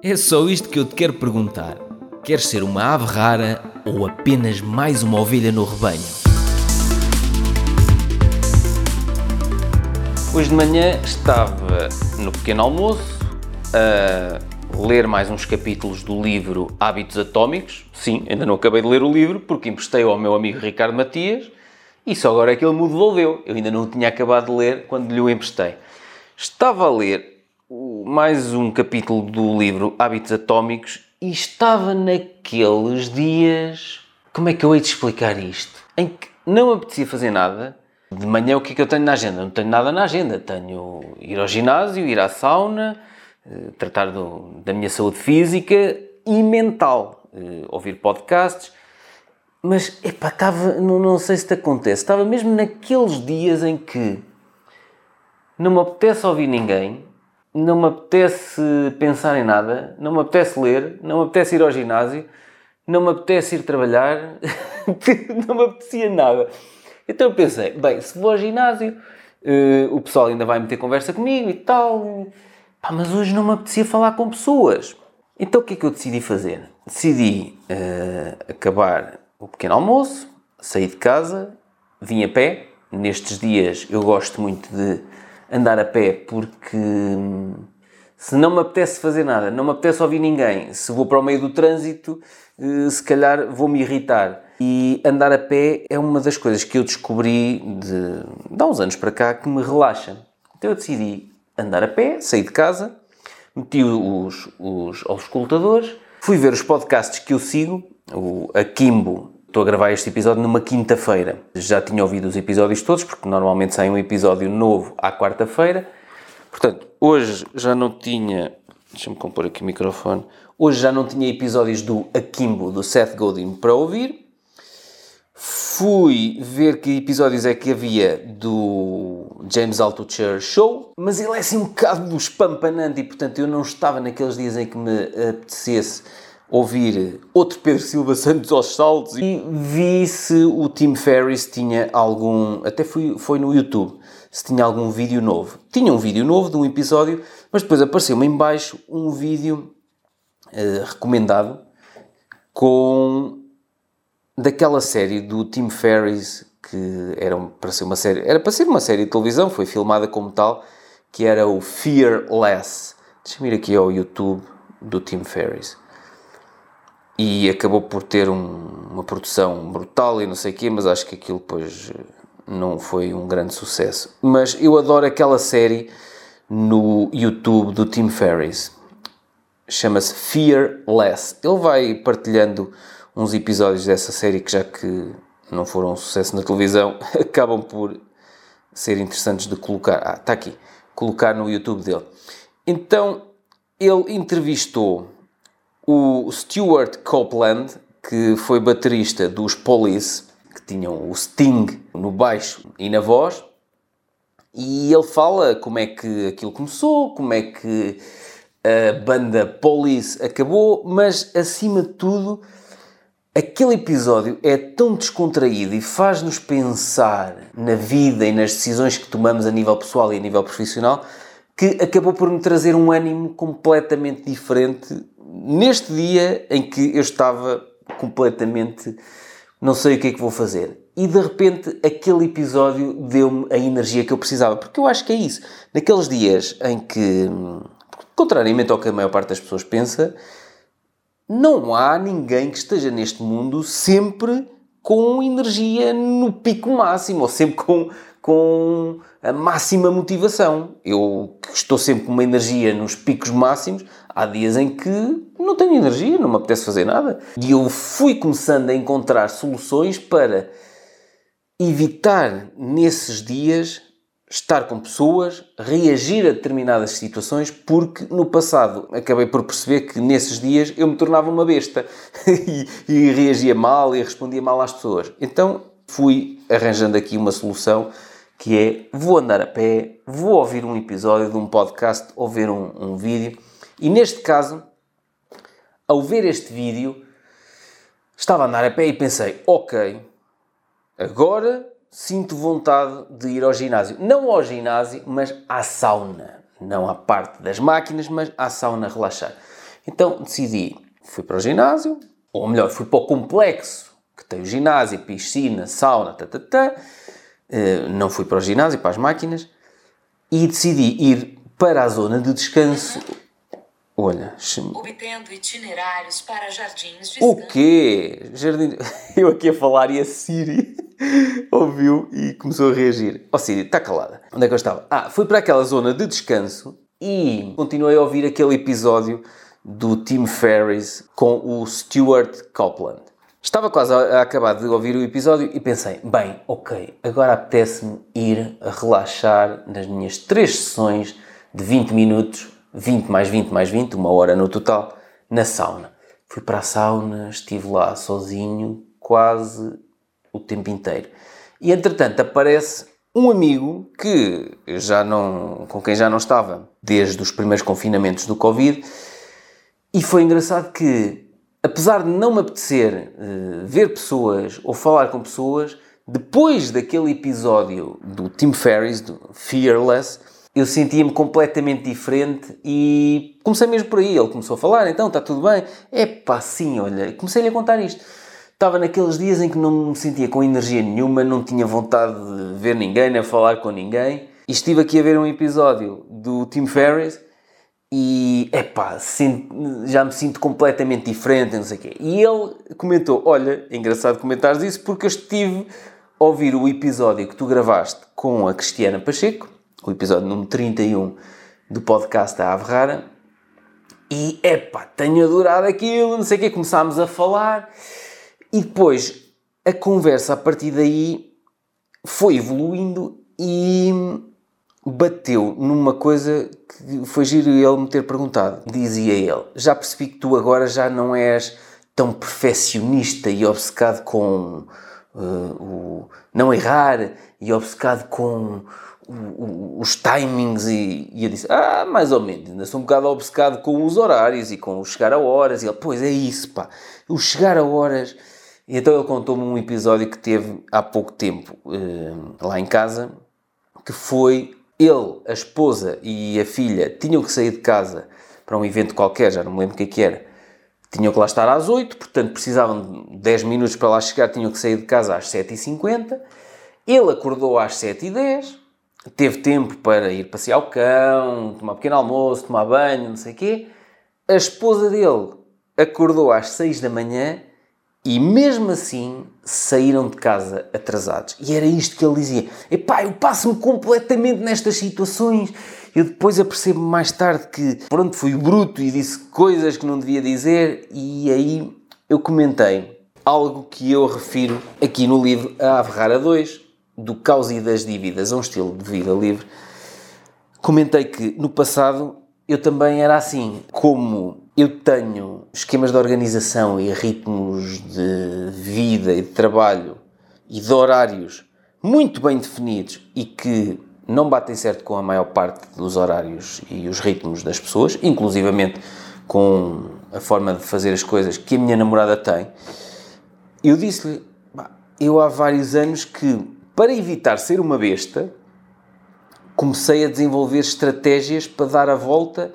É só isto que eu te quero perguntar. Queres ser uma ave rara ou apenas mais uma ovelha no rebanho? Hoje de manhã estava no pequeno almoço a ler mais uns capítulos do livro Hábitos Atómicos. Sim, ainda não acabei de ler o livro porque emprestei ao meu amigo Ricardo Matias e só agora é que ele me devolveu. Eu ainda não tinha acabado de ler quando lhe o emprestei. Estava a ler mais um capítulo do livro Hábitos Atómicos e estava naqueles dias. Como é que eu hei de explicar isto? Em que não apetecia fazer nada. De manhã, o que é que eu tenho na agenda? Não tenho nada na agenda. Tenho ir ao ginásio, ir à sauna, eh, tratar do, da minha saúde física e mental. Eh, ouvir podcasts. Mas, epá, estava. Não, não sei se te acontece. Estava mesmo naqueles dias em que não me apetece ouvir ninguém não me apetece pensar em nada, não me apetece ler, não me apetece ir ao ginásio, não me apetece ir trabalhar, não me apetecia nada. Então eu pensei, bem, se vou ao ginásio, uh, o pessoal ainda vai meter conversa comigo e tal, pá, mas hoje não me apetecia falar com pessoas. Então o que é que eu decidi fazer? Decidi uh, acabar o pequeno almoço, sair de casa, vim a pé. Nestes dias eu gosto muito de andar a pé porque hum, se não me apetece fazer nada, não me apetece ouvir ninguém, se vou para o meio do trânsito, eh, se calhar vou-me irritar. E andar a pé é uma das coisas que eu descobri de, de há uns anos para cá que me relaxa. Então eu decidi andar a pé, saí de casa, meti os, os auscultadores, fui ver os podcasts que eu sigo, o Akimbo Estou a gravar este episódio numa quinta-feira. Já tinha ouvido os episódios todos, porque normalmente sai um episódio novo à quarta-feira. Portanto, hoje já não tinha. Deixa-me compor aqui o microfone. Hoje já não tinha episódios do Akimbo, do Seth Godin, para ouvir. Fui ver que episódios é que havia do James Altucher Show, mas ele é assim um bocado espampanante e, portanto, eu não estava naqueles dias em que me apetecesse ouvir outro Pedro Silva Santos aos saltos e vi se o Tim Ferriss tinha algum, até foi, foi no YouTube, se tinha algum vídeo novo. Tinha um vídeo novo de um episódio, mas depois apareceu-me em baixo um vídeo uh, recomendado com daquela série do Tim Ferriss que era para ser uma série, era para ser uma série de televisão, foi filmada como tal, que era o Fearless. Deixa-me ir aqui ao YouTube do Tim Ferriss e acabou por ter um, uma produção brutal e não sei o quê, mas acho que aquilo depois não foi um grande sucesso. Mas eu adoro aquela série no YouTube do Tim Ferriss. Chama-se Fearless. Ele vai partilhando uns episódios dessa série que já que não foram um sucesso na televisão, acabam por ser interessantes de colocar. Ah, está aqui. Colocar no YouTube dele. Então, ele entrevistou o Stuart Copeland, que foi baterista dos Police, que tinham o Sting no baixo e na voz, e ele fala como é que aquilo começou, como é que a banda Police acabou, mas acima de tudo, aquele episódio é tão descontraído e faz-nos pensar na vida e nas decisões que tomamos a nível pessoal e a nível profissional que acabou por me trazer um ânimo completamente diferente neste dia em que eu estava completamente não sei o que é que vou fazer. E de repente aquele episódio deu-me a energia que eu precisava. Porque eu acho que é isso. Naqueles dias em que, contrariamente ao que a maior parte das pessoas pensa, não há ninguém que esteja neste mundo sempre com energia no pico máximo, ou sempre com, com a máxima motivação. Eu estou sempre com uma energia nos picos máximos, há dias em que não tenho energia, não me apetece fazer nada. E eu fui começando a encontrar soluções para evitar nesses dias estar com pessoas, reagir a determinadas situações, porque no passado acabei por perceber que nesses dias eu me tornava uma besta e, e reagia mal e respondia mal às pessoas. Então fui arranjando aqui uma solução que é vou andar a pé, vou ouvir um episódio de um podcast ou ver um, um vídeo e neste caso, ao ver este vídeo, estava a andar a pé e pensei: ok, agora sinto vontade de ir ao ginásio. Não ao ginásio, mas à sauna. Não à parte das máquinas, mas à sauna relaxar. Então decidi, fui para o ginásio, ou melhor, fui para o complexo que tem o ginásio, piscina, sauna, tá, tá, tá. Uh, não fui para o ginásio, para as máquinas, e decidi ir para a zona de descanso. Olha, obtendo itinerários para jardins de O quê? Jardim... Eu aqui a falar e a Siri ouviu e começou a reagir. Ó oh, Siri, está calada. Onde é que eu estava? Ah, fui para aquela zona de descanso e continuei a ouvir aquele episódio do Tim Ferriss com o Stuart Copeland. Estava quase a, acabar de ouvir o episódio e pensei, bem, ok, agora apetece-me ir a relaxar nas minhas três sessões de 20 minutos, 20 mais 20 mais 20, uma hora no total, na sauna. Fui para a sauna, estive lá sozinho quase o tempo inteiro. E entretanto aparece um amigo que já não, com quem já não estava desde os primeiros confinamentos do Covid, e foi engraçado que apesar de não me apetecer uh, ver pessoas ou falar com pessoas, depois daquele episódio do Tim Ferriss, do Fearless, eu sentia-me completamente diferente e comecei mesmo por aí. Ele começou a falar, então está tudo bem? É pá, sim, olha, comecei-lhe a contar isto. Estava naqueles dias em que não me sentia com energia nenhuma, não tinha vontade de ver ninguém, nem falar com ninguém. E estive aqui a ver um episódio do Tim Ferriss e epá, já me sinto completamente diferente, não sei o quê. E ele comentou: Olha, é engraçado comentares isso porque eu estive a ouvir o episódio que tu gravaste com a Cristiana Pacheco, o episódio número 31 do podcast da Ave Rara, e epá, tenho adorado aquilo, não sei o quê. Começámos a falar e depois a conversa a partir daí foi evoluindo e bateu numa coisa que foi giro ele me ter perguntado. Dizia ele: Já percebi que tu agora já não és tão perfeccionista e obcecado com uh, o não errar e obcecado com os timings. E, e eu disse: Ah, mais ou menos, ainda sou um bocado obcecado com os horários e com o chegar a horas. E ele: Pois é isso, pá, o chegar a horas. E então ele contou-me um episódio que teve há pouco tempo uh, lá em casa que foi ele, a esposa e a filha tinham que sair de casa para um evento qualquer, já não me lembro o que, é que era. Tinham que lá estar às 8, portanto precisavam de 10 minutos para lá chegar, tinham que sair de casa às 7h50. Ele acordou às 7h10, teve tempo para ir passear o cão, tomar um pequeno almoço, tomar banho, não sei o quê. A esposa dele acordou às 6 da manhã e mesmo assim saíram de casa atrasados. E era isto que ele dizia: Epá, eu passo-me completamente nestas situações. Eu depois apercebo-me mais tarde que, pronto, fui bruto e disse coisas que não devia dizer, e aí eu comentei algo que eu refiro aqui no livro A Ave Rara 2, do Caos e das Dívidas a um estilo de vida livre. Comentei que no passado eu também era assim, como eu tenho esquemas de organização e ritmos de vida e de trabalho e de horários muito bem definidos e que não batem certo com a maior parte dos horários e os ritmos das pessoas, inclusivamente com a forma de fazer as coisas que a minha namorada tem. Eu disse-lhe, eu há vários anos que, para evitar ser uma besta, comecei a desenvolver estratégias para dar a volta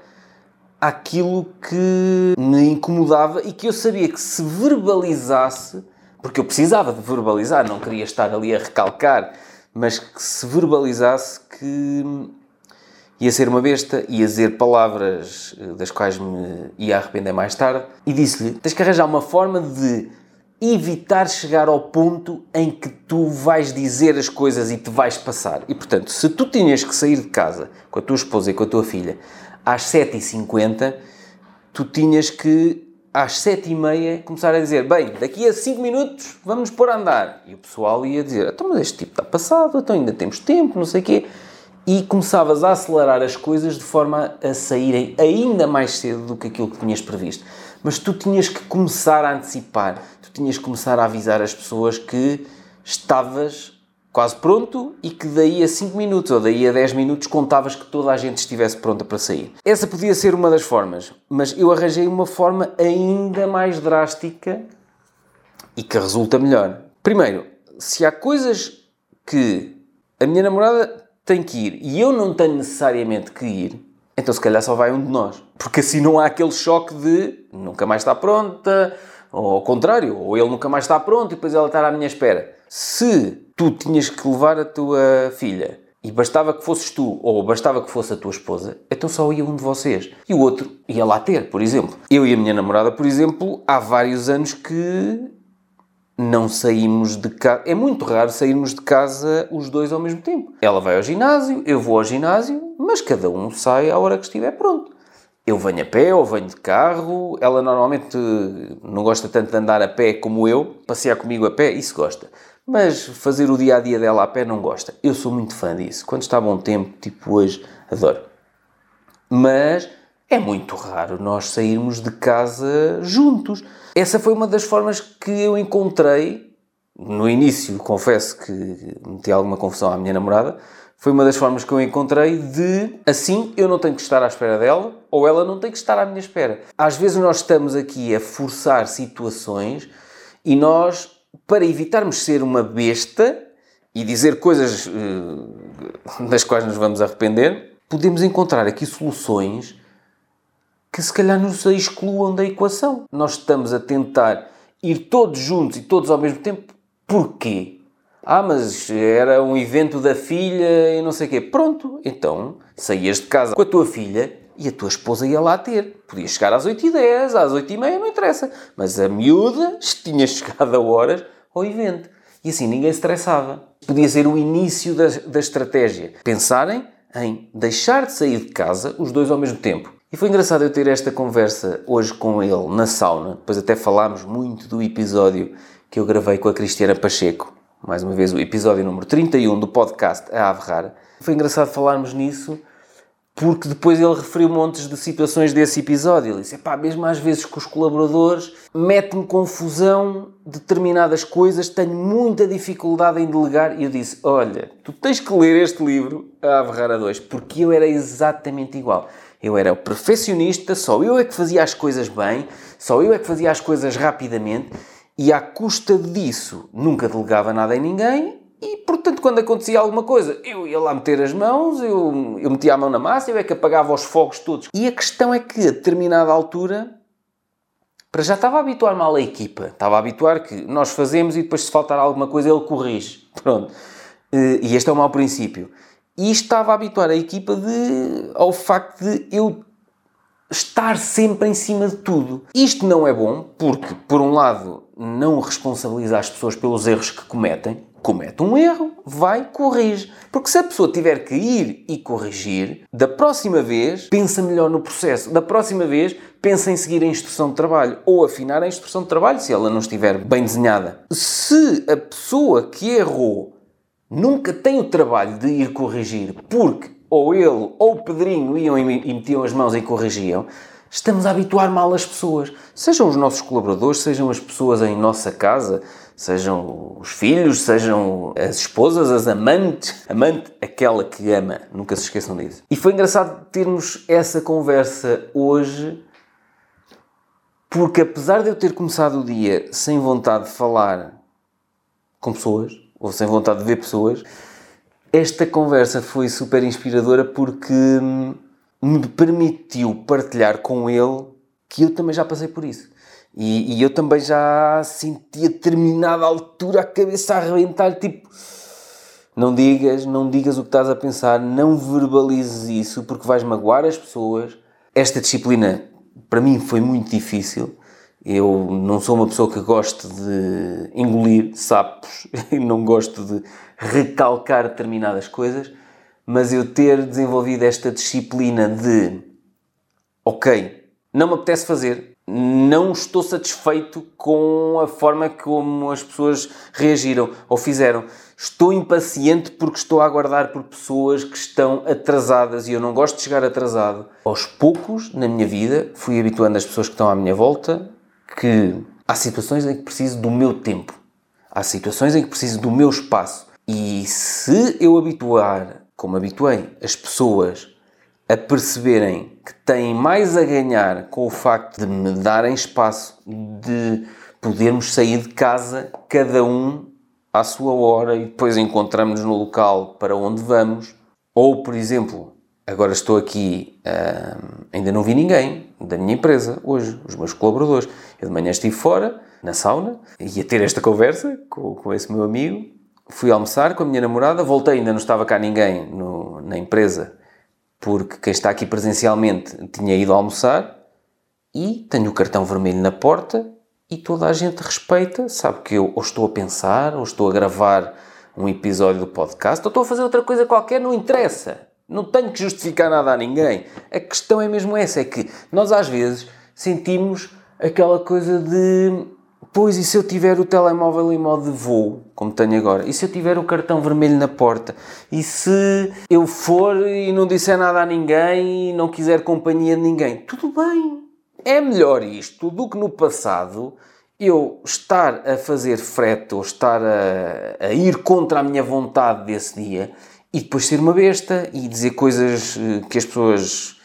aquilo que me incomodava e que eu sabia que se verbalizasse, porque eu precisava de verbalizar, não queria estar ali a recalcar, mas que se verbalizasse que ia ser uma besta, ia dizer palavras eh, das quais me ia arrepender mais tarde, e disse-lhe: tens que arranjar uma forma de evitar chegar ao ponto em que tu vais dizer as coisas e te vais passar. E portanto, se tu tinhas que sair de casa com a tua esposa e com a tua filha às 7h50, tu tinhas que, às 7h30, começar a dizer: Bem, daqui a 5 minutos vamos pôr a andar. E o pessoal ia dizer: Então, mas este tipo está passado, então ainda temos tempo, não sei o quê. E começavas a acelerar as coisas de forma a saírem ainda mais cedo do que aquilo que tinhas previsto. Mas tu tinhas que começar a antecipar, tu tinhas que começar a avisar as pessoas que estavas quase pronto e que daí a 5 minutos ou daí a 10 minutos contavas que toda a gente estivesse pronta para sair. Essa podia ser uma das formas, mas eu arranjei uma forma ainda mais drástica e que resulta melhor. Primeiro, se há coisas que a minha namorada tem que ir e eu não tenho necessariamente que ir, então se calhar só vai um de nós. Porque assim não há aquele choque de nunca mais está pronta, ou ao contrário, ou ele nunca mais está pronto e depois ela está à minha espera. Se tu tinhas que levar a tua filha e bastava que fosses tu ou bastava que fosse a tua esposa, então só ia um de vocês. E o outro ia lá ter, por exemplo. Eu e a minha namorada, por exemplo, há vários anos que não saímos de casa. É muito raro sairmos de casa os dois ao mesmo tempo. Ela vai ao ginásio, eu vou ao ginásio, mas cada um sai à hora que estiver pronto. Eu venho a pé ou venho de carro. Ela normalmente não gosta tanto de andar a pé como eu. Passear comigo a pé, isso gosta. Mas fazer o dia a dia dela a pé não gosta. Eu sou muito fã disso. Quando está bom tempo, tipo hoje, adoro. Mas é muito raro nós sairmos de casa juntos. Essa foi uma das formas que eu encontrei. No início, confesso que meti alguma confusão à minha namorada. Foi uma das formas que eu encontrei de assim eu não tenho que estar à espera dela ou ela não tem que estar à minha espera. Às vezes nós estamos aqui a forçar situações e nós, para evitarmos ser uma besta e dizer coisas uh, das quais nos vamos arrepender, podemos encontrar aqui soluções que se calhar nos excluam da equação. Nós estamos a tentar ir todos juntos e todos ao mesmo tempo. Porquê? Ah, mas era um evento da filha e não sei o quê. Pronto, então saías de casa com a tua filha e a tua esposa ia lá ter. Podia chegar às 8h10, às 8h30, não interessa. Mas a miúda tinha chegado a horas ao evento. E assim ninguém se estressava. Podia ser o início da, da estratégia. Pensarem em deixar de sair de casa os dois ao mesmo tempo. E foi engraçado eu ter esta conversa hoje com ele na sauna. Depois até falámos muito do episódio que eu gravei com a Cristiana Pacheco. Mais uma vez, o episódio número 31 do podcast A Ave Rara. Foi engraçado falarmos nisso porque depois ele referiu montes de situações desse episódio. Ele disse: pá, mesmo às vezes com os colaboradores, mete-me confusão determinadas coisas, tenho muita dificuldade em delegar. E eu disse: olha, tu tens que ler este livro, A Ave Rara 2, porque eu era exatamente igual. Eu era o perfeccionista, só eu é que fazia as coisas bem, só eu é que fazia as coisas rapidamente e à custa disso nunca delegava nada em ninguém e, portanto, quando acontecia alguma coisa, eu ia lá meter as mãos, eu, eu metia a mão na massa, eu é que apagava os fogos todos. E a questão é que, a determinada altura, para já estava a habituar mal a equipa. Estava a habituar que nós fazemos e depois, se faltar alguma coisa, ele corrige. Pronto. E este é o mau princípio e estava a habituar a equipa de, ao facto de eu estar sempre em cima de tudo. Isto não é bom porque, por um lado, não responsabiliza as pessoas pelos erros que cometem. Comete um erro, vai, corrige. Porque se a pessoa tiver que ir e corrigir, da próxima vez pensa melhor no processo. Da próxima vez pensa em seguir a instrução de trabalho ou afinar a instrução de trabalho se ela não estiver bem desenhada. Se a pessoa que errou nunca tem o trabalho de ir corrigir, porque ou ele ou o Pedrinho iam e metiam as mãos e corrigiam, estamos a habituar mal as pessoas. Sejam os nossos colaboradores, sejam as pessoas em nossa casa, sejam os filhos, sejam as esposas, as amantes. Amante, aquela que ama, nunca se esqueçam disso. E foi engraçado termos essa conversa hoje, porque apesar de eu ter começado o dia sem vontade de falar com pessoas, ou sem vontade de ver pessoas. Esta conversa foi super inspiradora porque hum, me permitiu partilhar com ele que eu também já passei por isso. E, e eu também já senti a determinada altura a cabeça a arrebentar, tipo... Não digas, não digas o que estás a pensar, não verbalizes isso porque vais magoar as pessoas. Esta disciplina para mim foi muito difícil eu não sou uma pessoa que goste de engolir sapos e não gosto de recalcar determinadas coisas, mas eu ter desenvolvido esta disciplina de ok, não me apetece fazer, não estou satisfeito com a forma como as pessoas reagiram ou fizeram. Estou impaciente porque estou a aguardar por pessoas que estão atrasadas e eu não gosto de chegar atrasado. Aos poucos, na minha vida, fui habituando as pessoas que estão à minha volta que há situações em que preciso do meu tempo, há situações em que preciso do meu espaço. E se eu habituar, como habituei, as pessoas a perceberem que têm mais a ganhar com o facto de me darem espaço, de podermos sair de casa, cada um à sua hora, e depois encontramos no local para onde vamos, ou, por exemplo, Agora estou aqui, hum, ainda não vi ninguém da minha empresa hoje, os meus colaboradores. Eu de manhã estive fora, na sauna, ia ter esta conversa com, com esse meu amigo. Fui almoçar com a minha namorada, voltei, ainda não estava cá ninguém no, na empresa, porque quem está aqui presencialmente tinha ido almoçar. E tenho o cartão vermelho na porta e toda a gente respeita, sabe que eu ou estou a pensar, ou estou a gravar um episódio do podcast, ou estou a fazer outra coisa qualquer, não interessa. Não tenho que justificar nada a ninguém. A questão é mesmo essa, é que nós às vezes sentimos aquela coisa de pois e se eu tiver o telemóvel em modo de voo, como tenho agora? E se eu tiver o cartão vermelho na porta? E se eu for e não disser nada a ninguém e não quiser companhia de ninguém? Tudo bem. É melhor isto do que no passado eu estar a fazer frete ou estar a, a ir contra a minha vontade desse dia e depois ser uma besta e dizer coisas eh, que as pessoas.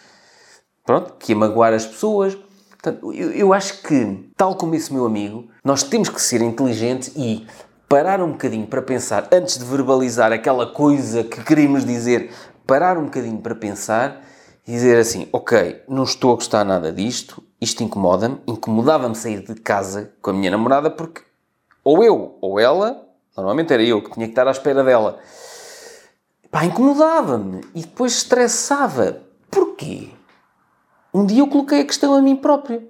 Pronto, que ia magoar as pessoas. Portanto, eu, eu acho que, tal como esse meu amigo, nós temos que ser inteligentes e parar um bocadinho para pensar, antes de verbalizar aquela coisa que queremos dizer, parar um bocadinho para pensar e dizer assim: Ok, não estou a gostar nada disto, isto incomoda-me, incomodava-me sair de casa com a minha namorada porque ou eu ou ela, normalmente era eu que tinha que estar à espera dela Pá, incomodava-me e depois estressava. Porquê? Um dia eu coloquei a questão a mim próprio.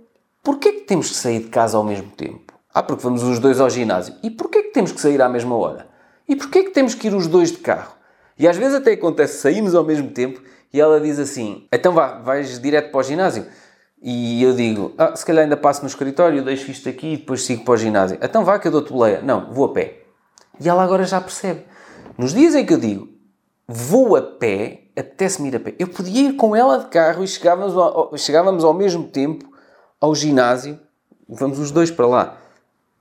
Porquê que temos que sair de casa ao mesmo tempo? Ah, porque vamos os dois ao ginásio. E porquê que temos que sair à mesma hora? E porquê que temos que ir os dois de carro? E às vezes até acontece, saímos ao mesmo tempo e ela diz assim, então vá, vais direto para o ginásio? E eu digo, ah, se calhar ainda passo no escritório, deixo isto aqui e depois sigo para o ginásio. Então vá que eu dou-te boleia. Não, vou a pé. E ela agora já percebe. Nos dias em que eu digo, vou a pé, apetece-me ir a pé. Eu podia ir com ela de carro e chegávamos ao, chegávamos ao mesmo tempo ao ginásio, vamos os dois para lá.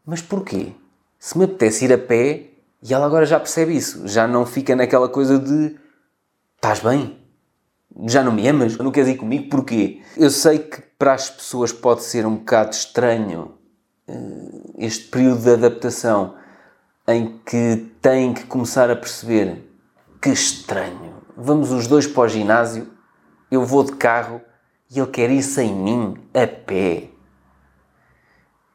Mas porquê? Se me apetece ir a pé, e ela agora já percebe isso, já não fica naquela coisa de estás bem? Já não me amas? Não queres ir comigo? Porquê? Eu sei que para as pessoas pode ser um bocado estranho eh, este período de adaptação em que têm que começar a perceber que estranho. Vamos os dois para o ginásio, eu vou de carro e ele quer ir sem mim, a pé.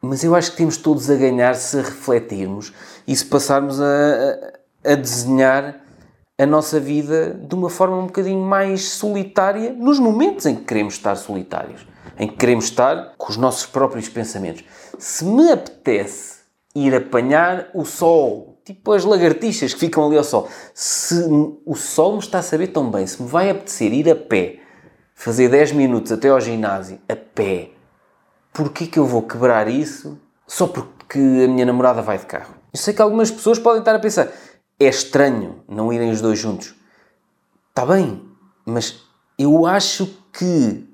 Mas eu acho que temos todos a ganhar se refletirmos e se passarmos a, a, desenhar a nossa vida de uma forma um bocadinho mais solitária nos momentos em que queremos estar solitários, em que queremos estar com os nossos próprios pensamentos. Se me apetece ir apanhar o sol tipo as lagartixas que ficam ali ao sol. Se o sol me está a saber tão bem, se me vai apetecer ir a pé, fazer 10 minutos até ao ginásio, a pé, porquê que eu vou quebrar isso só porque a minha namorada vai de carro? Eu sei que algumas pessoas podem estar a pensar, é estranho não irem os dois juntos. Está bem, mas eu acho que.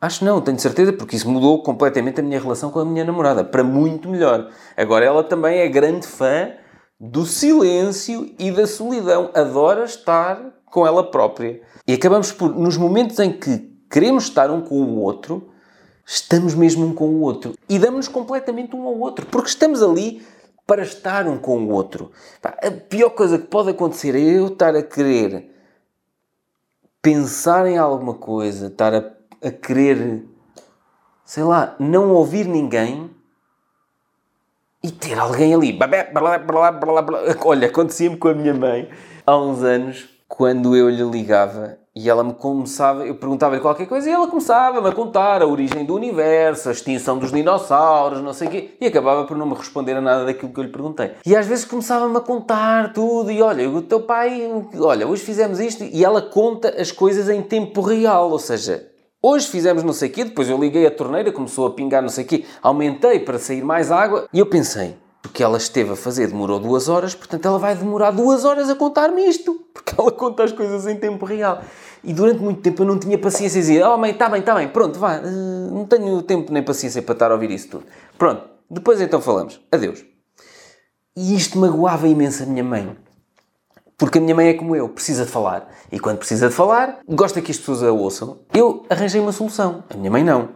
Acho não, tenho certeza, porque isso mudou completamente a minha relação com a minha namorada, para muito melhor. Agora ela também é grande fã do silêncio e da solidão. Adora estar com ela própria. E acabamos por, nos momentos em que queremos estar um com o outro, estamos mesmo um com o outro. E damos-nos completamente um ao outro. Porque estamos ali para estar um com o outro. A pior coisa que pode acontecer é eu estar a querer pensar em alguma coisa, estar a, a querer, sei lá, não ouvir ninguém e ter alguém ali. Olha, acontecia-me com a minha mãe há uns anos, quando eu lhe ligava e ela me começava, eu perguntava-lhe qualquer coisa e ela começava-me a contar a origem do universo, a extinção dos dinossauros, não sei o quê, e acabava por não me responder a nada daquilo que eu lhe perguntei. E às vezes começava-me a contar tudo, e olha, o teu pai, olha, hoje fizemos isto, e ela conta as coisas em tempo real, ou seja, Hoje fizemos não sei o quê, depois eu liguei a torneira, começou a pingar não sei o quê, aumentei para sair mais água e eu pensei, porque ela esteve a fazer demorou duas horas, portanto ela vai demorar duas horas a contar-me isto, porque ela conta as coisas em tempo real. E durante muito tempo eu não tinha paciência e dizia, oh mãe, está bem, está bem, pronto, vá, eh, não tenho tempo nem paciência para estar a ouvir isso tudo. Pronto, depois então falamos, adeus. E isto magoava imenso a minha mãe, porque a minha mãe é como eu, precisa de falar. E quando precisa de falar, gosta que as pessoas a ouçam. Eu arranjei uma solução. A minha mãe não.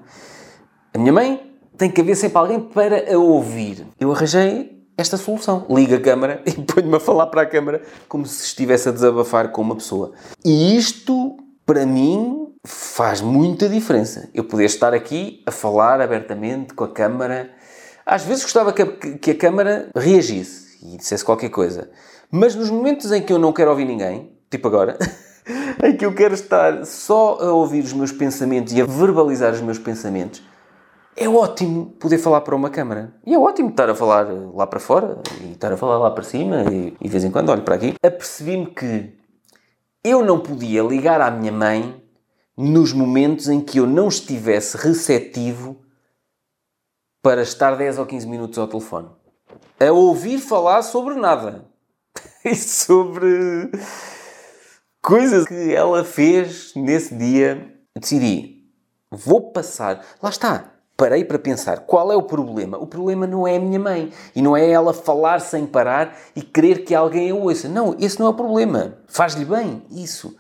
A minha mãe tem que haver sempre alguém para a ouvir. Eu arranjei esta solução. Liga a câmara e ponho-me a falar para a câmara como se estivesse a desabafar com uma pessoa. E isto para mim, faz muita diferença. Eu poder estar aqui a falar abertamente com a câmara. Às vezes gostava que a, que a câmara reagisse e dissesse qualquer coisa. Mas nos momentos em que eu não quero ouvir ninguém, tipo agora, em que eu quero estar só a ouvir os meus pensamentos e a verbalizar os meus pensamentos, é ótimo poder falar para uma câmara. E é ótimo estar a falar lá para fora e estar a falar lá para cima e, e de vez em quando olho para aqui. Apercebi-me que eu não podia ligar à minha mãe nos momentos em que eu não estivesse receptivo para estar 10 ou 15 minutos ao telefone. A ouvir falar sobre nada. e sobre coisas que ela fez nesse dia. Decidi, vou passar. Lá está parei para pensar qual é o problema. O problema não é a minha mãe e não é ela falar sem parar e querer que alguém a ouça. Não, esse não é o problema. Faz-lhe bem isso.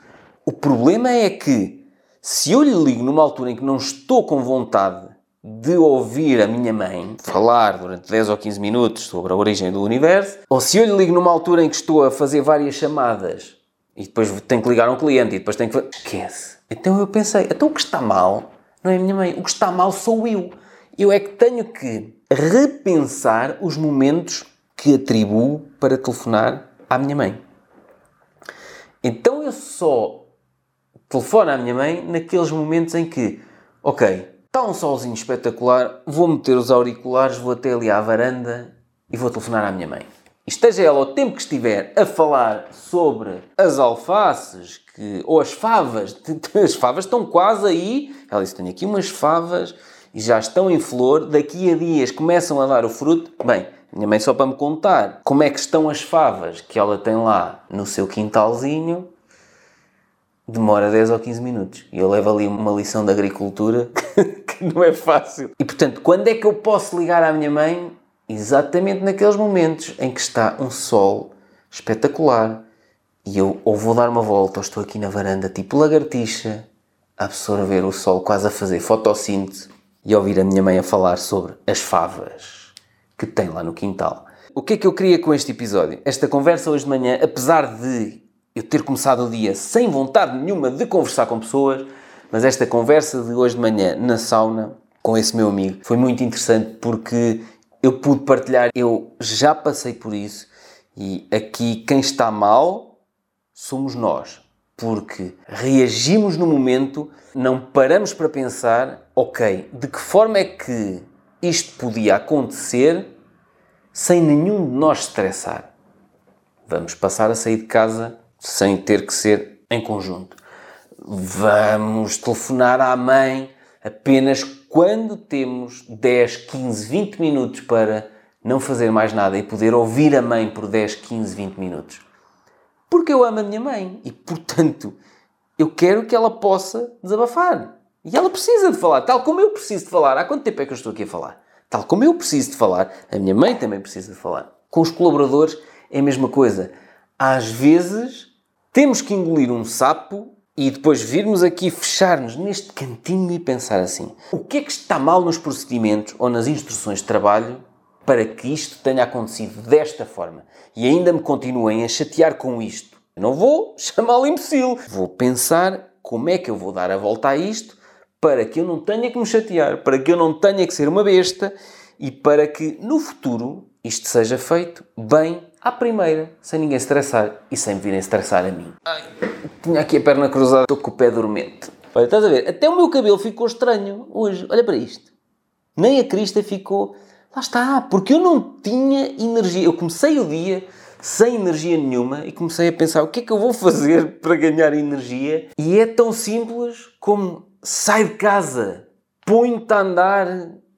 O problema é que se eu lhe ligo numa altura em que não estou com vontade de ouvir a minha mãe falar durante 10 ou 15 minutos sobre a origem do universo, ou se eu lhe ligo numa altura em que estou a fazer várias chamadas e depois tenho que ligar um cliente e depois tenho que. Esquece. Então eu pensei, então o que está mal não é a minha mãe. O que está mal sou eu. Eu é que tenho que repensar os momentos que atribuo para telefonar à minha mãe. Então eu só telefono à minha mãe naqueles momentos em que, ok, está um solzinho espetacular, vou meter os auriculares, vou até ali à varanda e vou telefonar à minha mãe. Esteja ela o tempo que estiver a falar sobre as alfaces que, ou as favas, as favas estão quase aí. Ela disse: Tenho aqui umas favas e já estão em flor, daqui a dias começam a dar o fruto. Bem, minha mãe só para me contar como é que estão as favas que ela tem lá no seu quintalzinho, demora 10 ou 15 minutos. E eu levo ali uma lição de agricultura que não é fácil. E portanto, quando é que eu posso ligar à minha mãe? Exatamente naqueles momentos em que está um sol espetacular, e eu ou vou dar uma volta ou estou aqui na varanda, tipo lagartixa, a absorver o sol, quase a fazer fotossíntese e ouvir a minha mãe a falar sobre as favas que tem lá no quintal. O que é que eu queria com este episódio? Esta conversa hoje de manhã, apesar de eu ter começado o dia sem vontade nenhuma de conversar com pessoas, mas esta conversa de hoje de manhã na sauna com esse meu amigo foi muito interessante porque eu pude partilhar, eu já passei por isso e aqui quem está mal somos nós. Porque reagimos no momento, não paramos para pensar, ok, de que forma é que isto podia acontecer sem nenhum de nós estressar? Vamos passar a sair de casa sem ter que ser em conjunto. Vamos telefonar à mãe apenas quando temos 10, 15, 20 minutos para não fazer mais nada e poder ouvir a mãe por 10, 15, 20 minutos. Porque eu amo a minha mãe e, portanto, eu quero que ela possa desabafar. E ela precisa de falar, tal como eu preciso de falar. Há quanto tempo é que eu estou aqui a falar? Tal como eu preciso de falar, a minha mãe também precisa de falar. Com os colaboradores é a mesma coisa. Às vezes temos que engolir um sapo e depois virmos aqui fechar-nos neste cantinho e pensar assim: o que é que está mal nos procedimentos ou nas instruções de trabalho para que isto tenha acontecido desta forma e ainda me continuem a chatear com isto. Eu não vou chamá-lo imbecil. Vou pensar como é que eu vou dar a volta a isto para que eu não tenha que me chatear, para que eu não tenha que ser uma besta e para que no futuro isto seja feito bem à primeira, sem ninguém estressar e sem me virem estressar a mim. Ai, tinha aqui a perna cruzada, estou com o pé dormente. Olha, estás a ver? Até o meu cabelo ficou estranho hoje. Olha para isto. Nem a crista ficou Lá está, porque eu não tinha energia. Eu comecei o dia sem energia nenhuma e comecei a pensar o que é que eu vou fazer para ganhar energia. E é tão simples como sai de casa, põe-te a andar,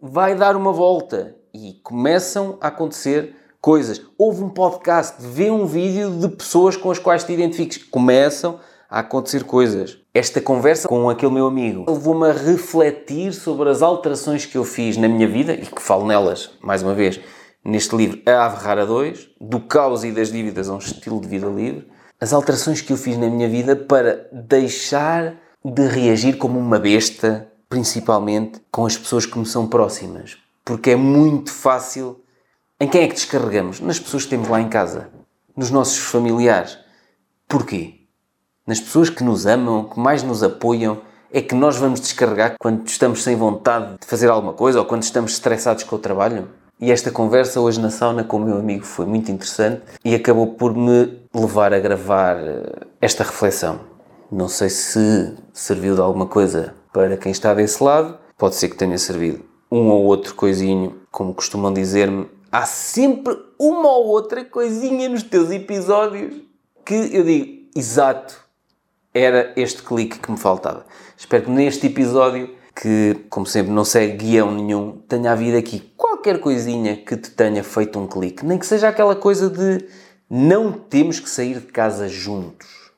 vai dar uma volta. E começam a acontecer coisas. Houve um podcast, vê um vídeo de pessoas com as quais te identifiques. Começam a acontecer coisas. Esta conversa com aquele meu amigo levou-me a refletir sobre as alterações que eu fiz na minha vida e que falo nelas, mais uma vez, neste livro A Ave Rara 2, do caos e das dívidas a um estilo de vida livre. As alterações que eu fiz na minha vida para deixar de reagir como uma besta, principalmente com as pessoas que me são próximas. Porque é muito fácil. Em quem é que descarregamos? Nas pessoas que temos lá em casa, nos nossos familiares. Porquê? nas pessoas que nos amam, que mais nos apoiam, é que nós vamos descarregar quando estamos sem vontade de fazer alguma coisa ou quando estamos estressados com o trabalho? E esta conversa hoje na sauna com o meu amigo foi muito interessante e acabou por me levar a gravar eh, esta reflexão. Não sei se serviu de alguma coisa para quem está desse lado, pode ser que tenha servido um ou outro coisinho, como costumam dizer-me. Há sempre uma ou outra coisinha nos teus episódios que eu digo, exato, era este clique que me faltava. Espero que neste episódio que, como sempre, não segue guião nenhum, tenha havido aqui qualquer coisinha que te tenha feito um clique. Nem que seja aquela coisa de não temos que sair de casa juntos.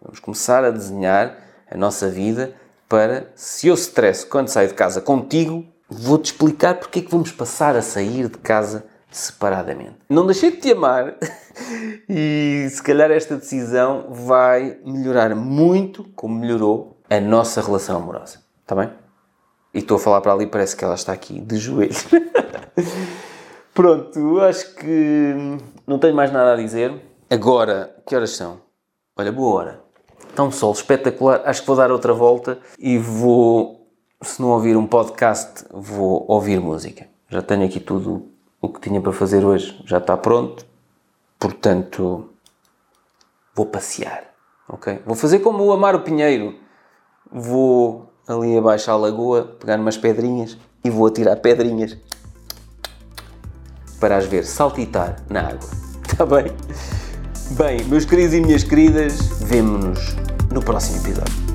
Vamos começar a desenhar a nossa vida para, se eu stress quando saio de casa contigo, vou-te explicar porque é que vamos passar a sair de casa separadamente. Não deixei de te amar e se calhar esta decisão vai melhorar muito, como melhorou, a nossa relação amorosa. Está bem? E estou a falar para ali, parece que ela está aqui de joelhos. Pronto, acho que não tenho mais nada a dizer. Agora, que horas são? Olha, boa hora. Está um sol espetacular. Acho que vou dar outra volta e vou, se não ouvir um podcast, vou ouvir música. Já tenho aqui tudo o que tinha para fazer hoje. Já está pronto. Portanto, vou passear. Ok? Vou fazer como o Amaro Pinheiro. Vou ali abaixo à lagoa, pegar umas pedrinhas e vou atirar pedrinhas para as ver saltitar na água. Está bem? Bem, meus queridos e minhas queridas, vemo-nos no próximo episódio.